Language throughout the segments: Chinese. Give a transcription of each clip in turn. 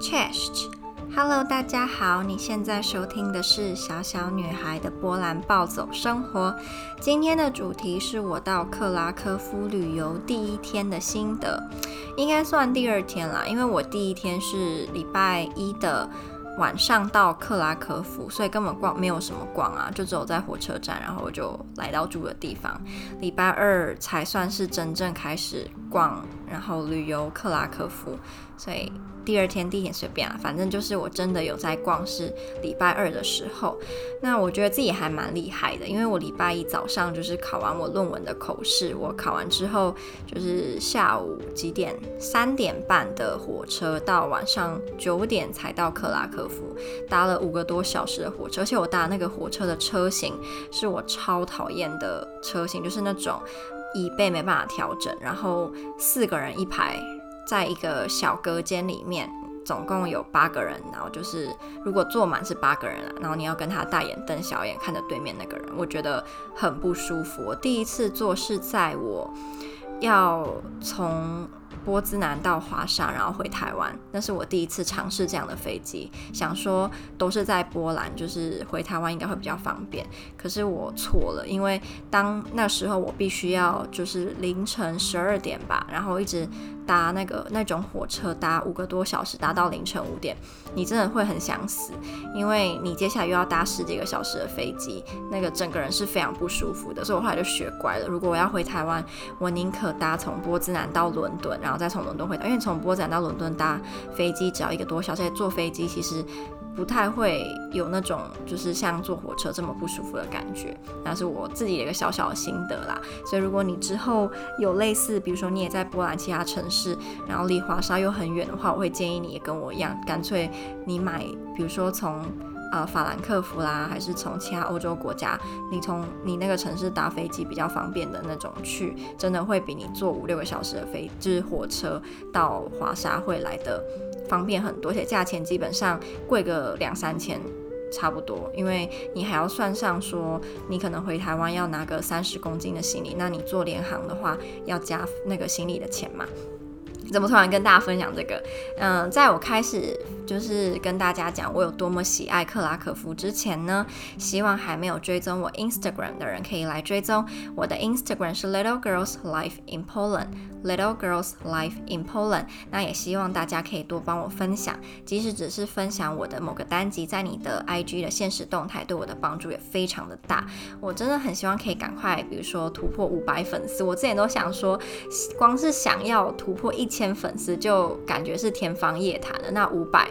Cześć，Hello，大家好，你现在收听的是小小女孩的波兰暴走生活。今天的主题是我到克拉科夫旅游第一天的心得，应该算第二天啦，因为我第一天是礼拜一的。晚上到克拉科夫，所以根本逛没有什么逛啊，就只有在火车站，然后我就来到住的地方。礼拜二才算是真正开始逛，然后旅游克拉科夫，所以。第二天、第一天随便啊，反正就是我真的有在逛，是礼拜二的时候。那我觉得自己还蛮厉害的，因为我礼拜一早上就是考完我论文的口试，我考完之后就是下午几点，三点半的火车到晚上九点才到克拉科夫，搭了五个多小时的火车，而且我搭那个火车的车型是我超讨厌的车型，就是那种椅背没办法调整，然后四个人一排。在一个小隔间里面，总共有八个人，然后就是如果坐满是八个人啊，然后你要跟他大眼瞪小眼看着对面那个人，我觉得很不舒服。我第一次坐是在我要从。波兹南到华沙，然后回台湾，那是我第一次尝试这样的飞机。想说都是在波兰，就是回台湾应该会比较方便。可是我错了，因为当那时候我必须要就是凌晨十二点吧，然后一直搭那个那种火车搭五个多小时，搭到凌晨五点，你真的会很想死，因为你接下来又要搭十几个小时的飞机，那个整个人是非常不舒服的。所以我后来就学乖了，如果我要回台湾，我宁可搭从波兹南到伦敦，然后再从伦敦回到，因为从波兹南到伦敦搭飞机只要一个多小时，坐飞机其实不太会有那种就是像坐火车这么不舒服的感觉，那是我自己的一个小小的心得啦。所以如果你之后有类似，比如说你也在波兰其他城市，然后离华沙又很远的话，我会建议你也跟我一样，干脆你买，比如说从。呃，法兰克福啦，还是从其他欧洲国家，你从你那个城市搭飞机比较方便的那种去，真的会比你坐五六个小时的飞，就是火车到华沙会来的方便很多，而且价钱基本上贵个两三千差不多，因为你还要算上说你可能回台湾要拿个三十公斤的行李，那你坐联航的话要加那个行李的钱嘛。怎么突然跟大家分享这个？嗯，在我开始就是跟大家讲我有多么喜爱克拉科夫之前呢，希望还没有追踪我 Instagram 的人可以来追踪我的 Instagram 是 Little Girls Life in Poland Little Girls Life in Poland。那也希望大家可以多帮我分享，即使只是分享我的某个单集在你的 IG 的现实动态，对我的帮助也非常的大。我真的很希望可以赶快，比如说突破五百粉丝。我之前都想说，光是想要突破一千。粉丝就感觉是天方夜谭了，那五百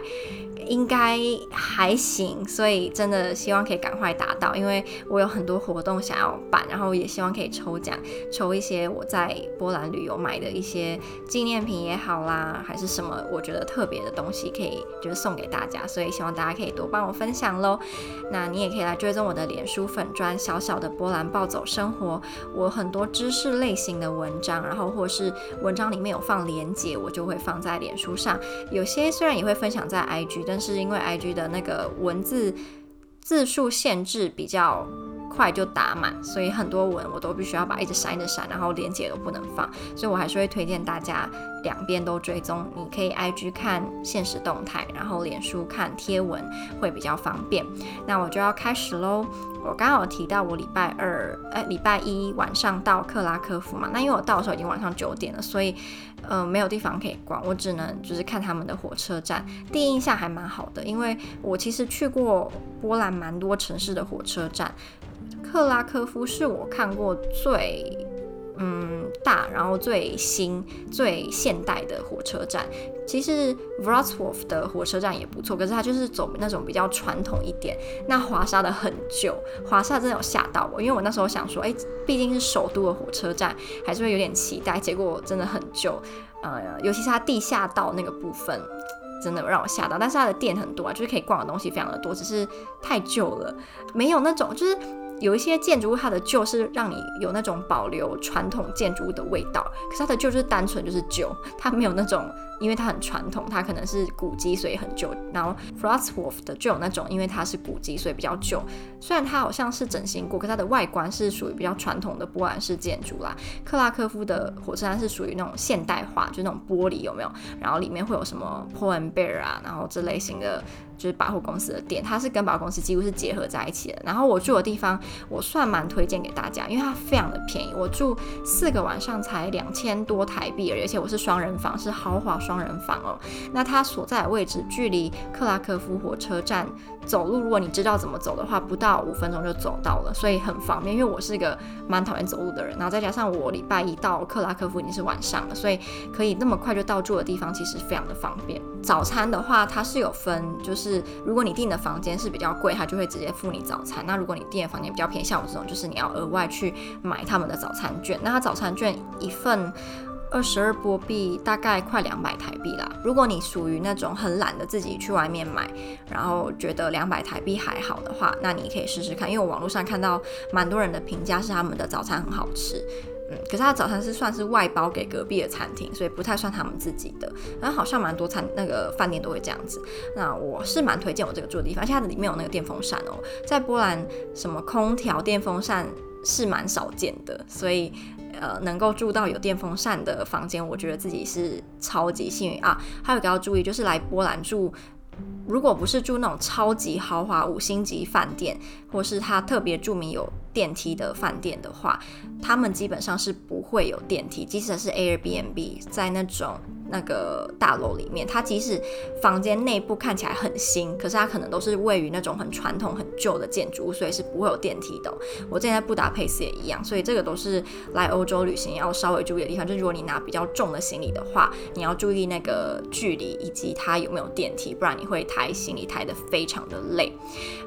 应该还行，所以真的希望可以赶快达到，因为我有很多活动想要办，然后也希望可以抽奖，抽一些我在波兰旅游买的一些纪念品也好啦，还是什么我觉得特别的东西可以就是送给大家，所以希望大家可以多帮我分享喽。那你也可以来追踪我的脸书粉砖小小的波兰暴走生活，我很多知识类型的文章，然后或是文章里面有放连接，我就会放在脸书上，有些虽然也会分享在 IG，但是因为 IG 的那个文字字数限制比较快就打满，所以很多文我都必须要把一直删一直删，然后连接都不能放，所以我还是会推荐大家两边都追踪。你可以 IG 看现实动态，然后脸书看贴文会比较方便。那我就要开始喽。我刚刚有提到我礼拜二，哎，礼拜一晚上到克拉科夫嘛，那因为我到的时候已经晚上九点了，所以呃没有地方可以逛，我只能就是看他们的火车站。第一印象还蛮好的，因为我其实去过波兰蛮多城市的火车站。克拉科夫是我看过最嗯大，然后最新、最现代的火车站。其实 Wrocław 的火车站也不错，可是它就是走那种比较传统一点。那华沙的很旧，华沙真的有吓到我，因为我那时候想说，哎，毕竟是首都的火车站，还是会有点期待。结果真的很旧，呃，尤其是它地下道那个部分，真的让我吓到。但是它的店很多啊，就是可以逛的东西非常的多，只是太旧了，没有那种就是。有一些建筑物，它的旧是让你有那种保留传统建筑物的味道，可是它的旧就是单纯就是旧，它没有那种因为它很传统，它可能是古迹，所以很旧。然后 Frost-Wolf 的就有那种，因为它是古迹，所以比较旧。虽然它好像是整形过，可它的外观是属于比较传统的波兰式建筑啦。克拉科夫的火车站是属于那种现代化，就那种玻璃有没有？然后里面会有什么 Pull & Bear 啊，然后这类型的。就是百货公司的店，它是跟百货公司几乎是结合在一起的。然后我住的地方，我算蛮推荐给大家，因为它非常的便宜。我住四个晚上才两千多台币而已，而且我是双人房，是豪华双人房哦。那它所在的位置距离克拉科夫火车站走路，如果你知道怎么走的话，不到五分钟就走到了，所以很方便。因为我是一个蛮讨厌走路的人，然后再加上我礼拜一到克拉科夫已经是晚上了，所以可以那么快就到住的地方，其实非常的方便。早餐的话，它是有分，就是如果你订的房间是比较贵，它就会直接付你早餐。那如果你订的房间比较便宜，像我这种，就是你要额外去买他们的早餐券。那它早餐券一份二十二波币，大概快两百台币啦。如果你属于那种很懒的自己去外面买，然后觉得两百台币还好的话，那你可以试试看。因为我网络上看到蛮多人的评价是他们的早餐很好吃。嗯，可是他的早餐是算是外包给隔壁的餐厅，所以不太算他们自己的。然后好像蛮多餐那个饭店都会这样子。那我是蛮推荐我这个住的地方，而且它的里面有那个电风扇哦。在波兰，什么空调、电风扇是蛮少见的，所以呃，能够住到有电风扇的房间，我觉得自己是超级幸运啊。还有一个要注意，就是来波兰住。如果不是住那种超级豪华五星级饭店，或是它特别著名有电梯的饭店的话，他们基本上是不会有电梯，即使是 Airbnb 在那种。那个大楼里面，它即使房间内部看起来很新，可是它可能都是位于那种很传统、很旧的建筑物，所以是不会有电梯的。我之前在布达佩斯也一样，所以这个都是来欧洲旅行要稍微注意的地方。就是如果你拿比较重的行李的话，你要注意那个距离以及它有没有电梯，不然你会抬行李抬得非常的累。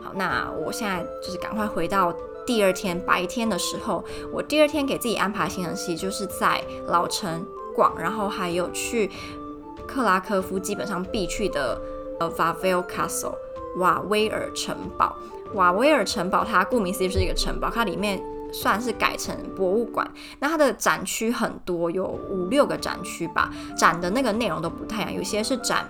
好，那我现在就是赶快回到第二天白天的时候，我第二天给自己安排行程期就是在老城。逛，然后还有去克拉科夫基本上必去的呃，Wawel Castle 瓦威尔城堡。瓦威尔城堡它顾名思义是一个城堡，它里面算是改成博物馆。那它的展区很多，有五六个展区吧，展的那个内容都不太一样，有些是展。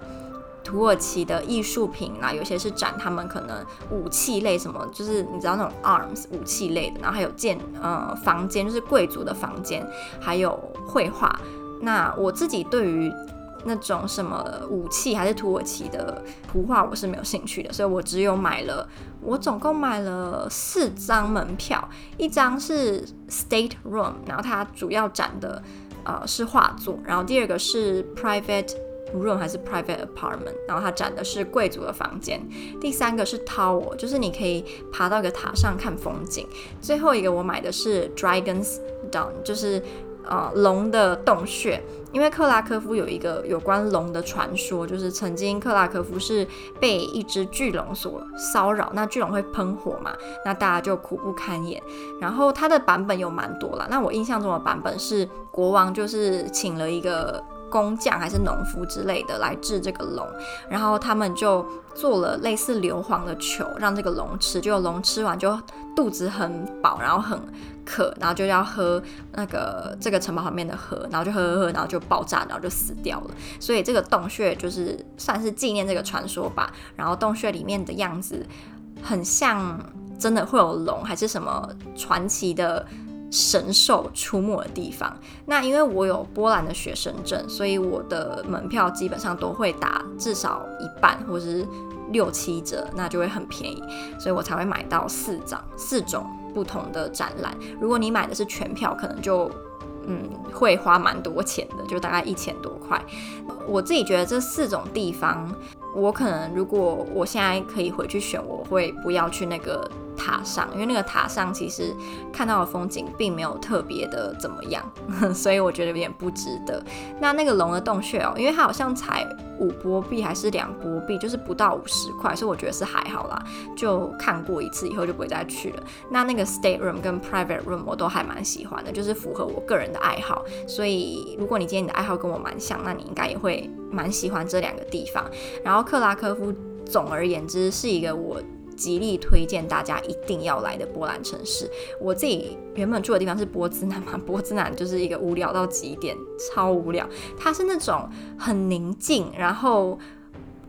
土耳其的艺术品啦，有些是展他们可能武器类什么，就是你知道那种 arms 武器类的，然后还有建呃房间，就是贵族的房间，还有绘画。那我自己对于那种什么武器还是土耳其的图画，我是没有兴趣的，所以我只有买了，我总共买了四张门票，一张是 State Room，然后它主要展的呃是画作，然后第二个是 Private。Room 还是 private apartment，然后它展的是贵族的房间。第三个是 tower，就是你可以爬到一个塔上看风景。最后一个我买的是 Dragon's Den，就是呃龙的洞穴。因为克拉科夫有一个有关龙的传说，就是曾经克拉科夫是被一只巨龙所骚扰，那巨龙会喷火嘛，那大家就苦不堪言。然后它的版本有蛮多啦，那我印象中的版本是国王就是请了一个。工匠还是农夫之类的来制这个龙，然后他们就做了类似硫磺的球，让这个龙吃，就龙吃完就肚子很饱，然后很渴，然后就要喝那个这个城堡旁边的河，然后就喝喝喝，然后就爆炸，然后就死掉了。所以这个洞穴就是算是纪念这个传说吧。然后洞穴里面的样子很像真的会有龙，还是什么传奇的。神兽出没的地方。那因为我有波兰的学生证，所以我的门票基本上都会打至少一半或是六七折，那就会很便宜，所以我才会买到四张四种不同的展览。如果你买的是全票，可能就嗯会花蛮多钱的，就大概一千多块。我自己觉得这四种地方，我可能如果我现在可以回去选，我会不要去那个。塔上，因为那个塔上其实看到的风景并没有特别的怎么样，所以我觉得有点不值得。那那个龙的洞穴哦，因为它好像才五波币还是两波币，就是不到五十块，所以我觉得是还好啦。就看过一次以后就不会再去了。那那个 state room 跟 private room 我都还蛮喜欢的，就是符合我个人的爱好。所以如果你今天你的爱好跟我蛮像，那你应该也会蛮喜欢这两个地方。然后克拉科夫总而言之是一个我。极力推荐大家一定要来的波兰城市。我自己原本住的地方是波兹南嘛，波兹南就是一个无聊到极点，超无聊。它是那种很宁静，然后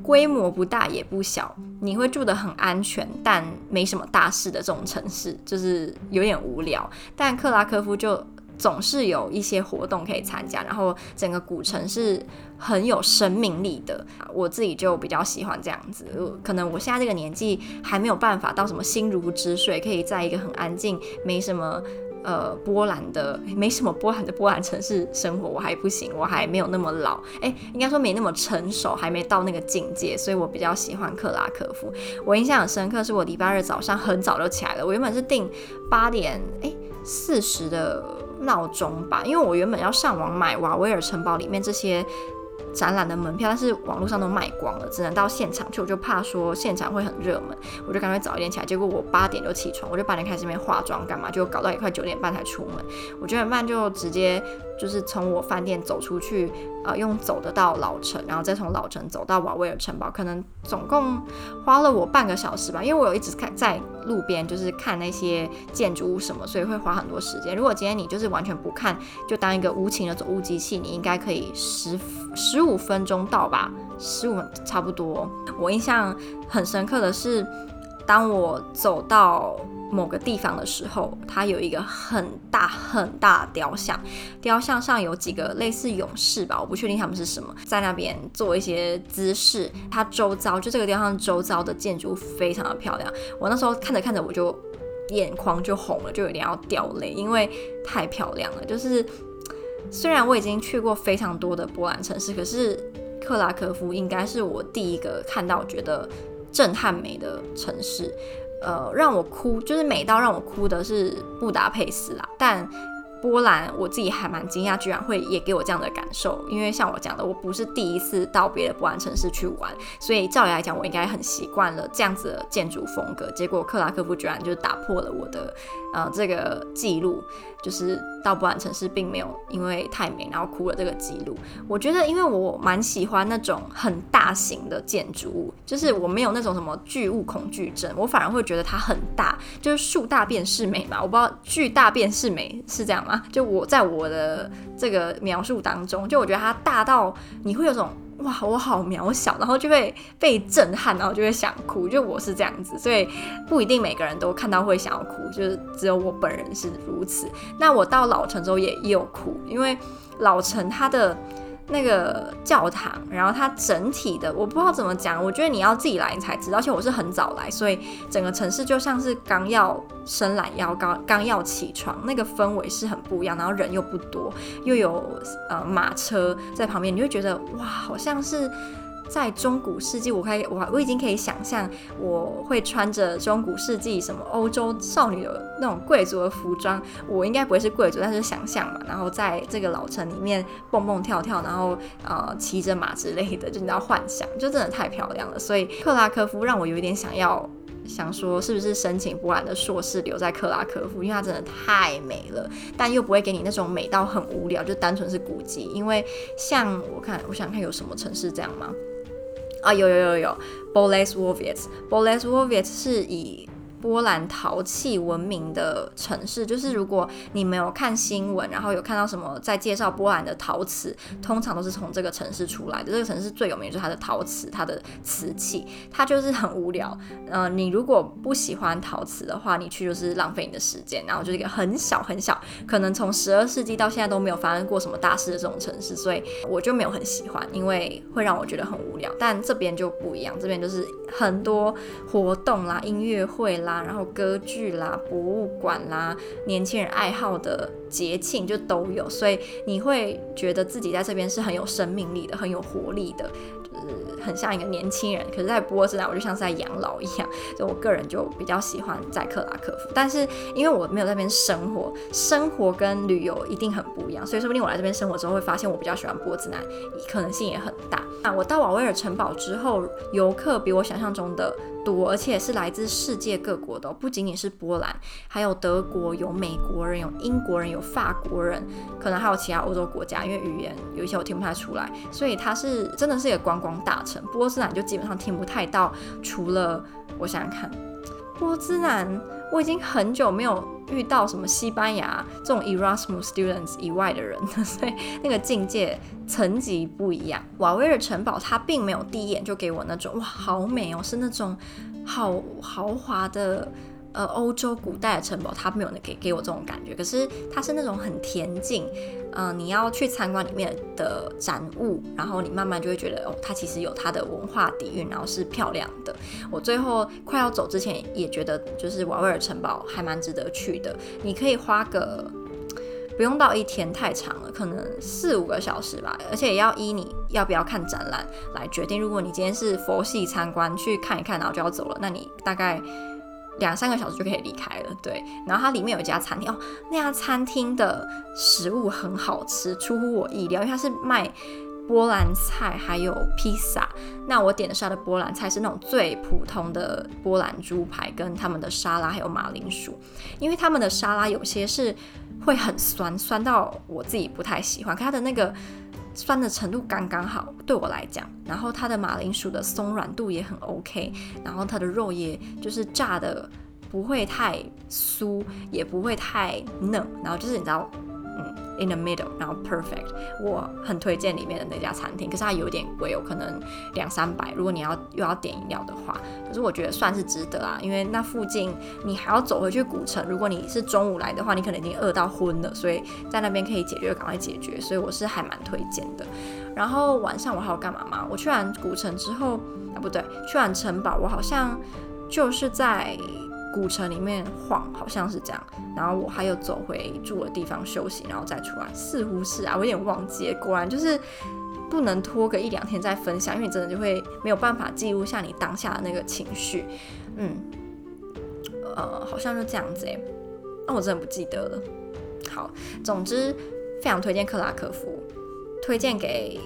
规模不大也不小，你会住得很安全，但没什么大事的这种城市，就是有点无聊。但克拉科夫就。总是有一些活动可以参加，然后整个古城是很有生命力的。我自己就比较喜欢这样子。可能我现在这个年纪还没有办法到什么心如止水，可以在一个很安静、没什么呃波澜的、没什么波澜的波兰城市生活，我还不行，我还没有那么老。诶，应该说没那么成熟，还没到那个境界，所以我比较喜欢克拉科夫。我印象很深刻，是我礼拜二早上很早就起来了。我原本是定八点诶四十的。闹钟吧，因为我原本要上网买瓦维尔城堡里面这些展览的门票，但是网络上都卖光了，只能到现场去。我就怕说现场会很热门，我就赶快早一点起来。结果我八点就起床，我就八点开始那边化妆干嘛，就搞到也快九点半才出门。我九点半就直接。就是从我饭店走出去，呃，用走的到老城，然后再从老城走到瓦维尔城堡，可能总共花了我半个小时吧。因为我有一直看在路边，就是看那些建筑物什么，所以会花很多时间。如果今天你就是完全不看，就当一个无情的走路机器，你应该可以十十五分钟到吧，十五差不多。我印象很深刻的是，当我走到。某个地方的时候，它有一个很大很大的雕像，雕像上有几个类似勇士吧，我不确定他们是什么，在那边做一些姿势。它周遭就这个雕像周遭的建筑非常的漂亮，我那时候看着看着我就眼眶就红了，就有点要掉泪，因为太漂亮了。就是虽然我已经去过非常多的波兰城市，可是克拉科夫应该是我第一个看到觉得震撼美的城市。呃，让我哭就是美到让我哭的是布达佩斯啦，但波兰我自己还蛮惊讶，居然会也给我这样的感受。因为像我讲的，我不是第一次到别的波兰城市去玩，所以照理来讲，我应该很习惯了这样子的建筑风格。结果克拉科夫居然就打破了我的呃这个记录。就是到波兰城市并没有因为太美然后哭了这个记录。我觉得，因为我蛮喜欢那种很大型的建筑物，就是我没有那种什么巨物恐惧症，我反而会觉得它很大，就是树大便是美嘛。我不知道巨大便是美是这样吗？就我在我的这个描述当中，就我觉得它大到你会有种。哇，我好渺小，然后就会被震撼，然后就会想哭。就我是这样子，所以不一定每个人都看到会想要哭，就是只有我本人是如此。那我到老城之后也有哭，因为老城它的。那个教堂，然后它整体的我不知道怎么讲，我觉得你要自己来你才知道。而且我是很早来，所以整个城市就像是刚要伸懒腰，刚刚要起床，那个氛围是很不一样。然后人又不多，又有呃马车在旁边，你会觉得哇，好像是。在中古世纪，我可以我我已经可以想象，我会穿着中古世纪什么欧洲少女的那种贵族的服装，我应该不会是贵族，但是想象嘛，然后在这个老城里面蹦蹦跳跳，然后呃骑着马之类的，就你知道幻想，就真的太漂亮了。所以克拉科夫让我有一点想要想说，是不是申请波兰的硕士留在克拉科夫，因为它真的太美了，但又不会给你那种美到很无聊，就单纯是古迹。因为像我看，我想看有什么城市这样吗？啊，有有有有 b o l e s w o v i e t s b o l e s w o v i e t s 是以。波兰陶器闻名的城市，就是如果你没有看新闻，然后有看到什么在介绍波兰的陶瓷，通常都是从这个城市出来的。这个城市最有名就是它的陶瓷，它的瓷器，它就是很无聊。呃，你如果不喜欢陶瓷的话，你去就是浪费你的时间。然后就是一个很小很小，可能从十二世纪到现在都没有发生过什么大事的这种城市，所以我就没有很喜欢，因为会让我觉得很无聊。但这边就不一样，这边就是很多活动啦，音乐会啦。然后歌剧啦、博物馆啦、年轻人爱好的节庆就都有，所以你会觉得自己在这边是很有生命力的、很有活力的，就是很像一个年轻人。可是，在波兹南，我就像是在养老一样。就我个人就比较喜欢在克拉科夫，但是因为我没有在那边生活，生活跟旅游一定很不一样，所以说不定我来这边生活之后会发现我比较喜欢波兹南，可能性也很大。那我到瓦维尔城堡之后，游客比我想象中的多，而且是来自世界各国的，不仅仅是波兰，还有德国，有美国人，有英国人，有法国人，可能还有其他欧洲国家，因为语言有一些我听不太出来，所以它是真的是一个观光大城。波兹南就基本上听不太到，除了我想想看，波兹南，我已经很久没有遇到什么西班牙这种 Erasmus students 以外的人了，所以那个境界层级不一样。瓦维尔城堡它并没有第一眼就给我那种哇好美哦，是那种好豪华的。呃，欧洲古代的城堡，它没有给给我这种感觉，可是它是那种很恬静，嗯、你要去参观里面的展物，然后你慢慢就会觉得，哦，它其实有它的文化底蕴，然后是漂亮的。我最后快要走之前也觉得，就是瓦维尔城堡还蛮值得去的。你可以花个不用到一天，太长了，可能四五个小时吧，而且也要依你要不要看展览来决定。如果你今天是佛系参观，去看一看，然后就要走了，那你大概。两三个小时就可以离开了，对。然后它里面有一家餐厅哦，那家餐厅的食物很好吃，出乎我意料，因为它是卖波兰菜还有披萨。那我点的是它的波兰菜，是那种最普通的波兰猪排跟他们的沙拉还有马铃薯。因为他们的沙拉有些是会很酸，酸到我自己不太喜欢，可它的那个。酸的程度刚刚好，对我来讲。然后它的马铃薯的松软度也很 OK，然后它的肉也就是炸的不会太酥，也不会太嫩，然后就是你知道。In the middle，然后 perfect，我很推荐里面的那家餐厅，可是它有点贵，有可能两三百。如果你要又要点饮料的话，可是我觉得算是值得啊，因为那附近你还要走回去古城，如果你是中午来的话，你可能已经饿到昏了，所以在那边可以解决，赶快解决，所以我是还蛮推荐的。然后晚上我还要干嘛吗？我去完古城之后，啊不对，去完城堡，我好像就是在。古城里面晃，好像是这样，然后我还有走回住的地方休息，然后再出来，似乎是啊，我有点忘记，果然就是不能拖个一两天再分享，因为你真的就会没有办法记录下你当下的那个情绪，嗯，呃，好像就这样子哎，那、我真的不记得了。好，总之非常推荐克拉科夫，推荐给。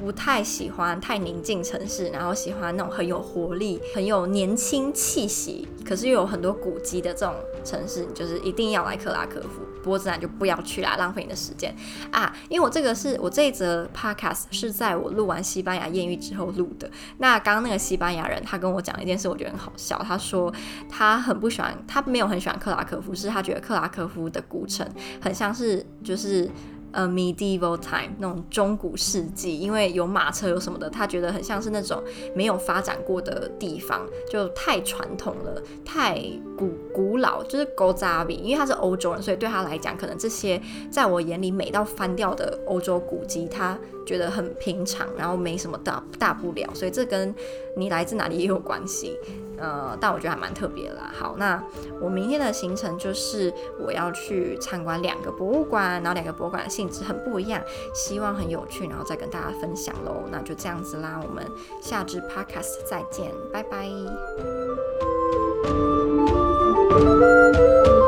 不太喜欢太宁静城市，然后喜欢那种很有活力、很有年轻气息，可是又有很多古迹的这种城市，你就是一定要来克拉科夫。波兹南就不要去啦，浪费你的时间啊！因为我这个是我这一则 podcast 是在我录完西班牙艳遇之后录的。那刚刚那个西班牙人他跟我讲一件事，我觉得很好笑。他说他很不喜欢，他没有很喜欢克拉科夫，是他觉得克拉科夫的古城很像是就是。呃、，medieval time 那种中古世纪，因为有马车有什么的，他觉得很像是那种没有发展过的地方，就太传统了，太古古老，就是古早味。因为他是欧洲人，所以对他来讲，可能这些在我眼里美到翻掉的欧洲古迹，他觉得很平常，然后没什么大大不了。所以这跟你来自哪里也有关系。呃，但我觉得还蛮特别啦。好，那我明天的行程就是我要去参观两个博物馆，然后两个博物馆的性质很不一样，希望很有趣，然后再跟大家分享喽。那就这样子啦，我们下支 podcast 再见，拜拜。Música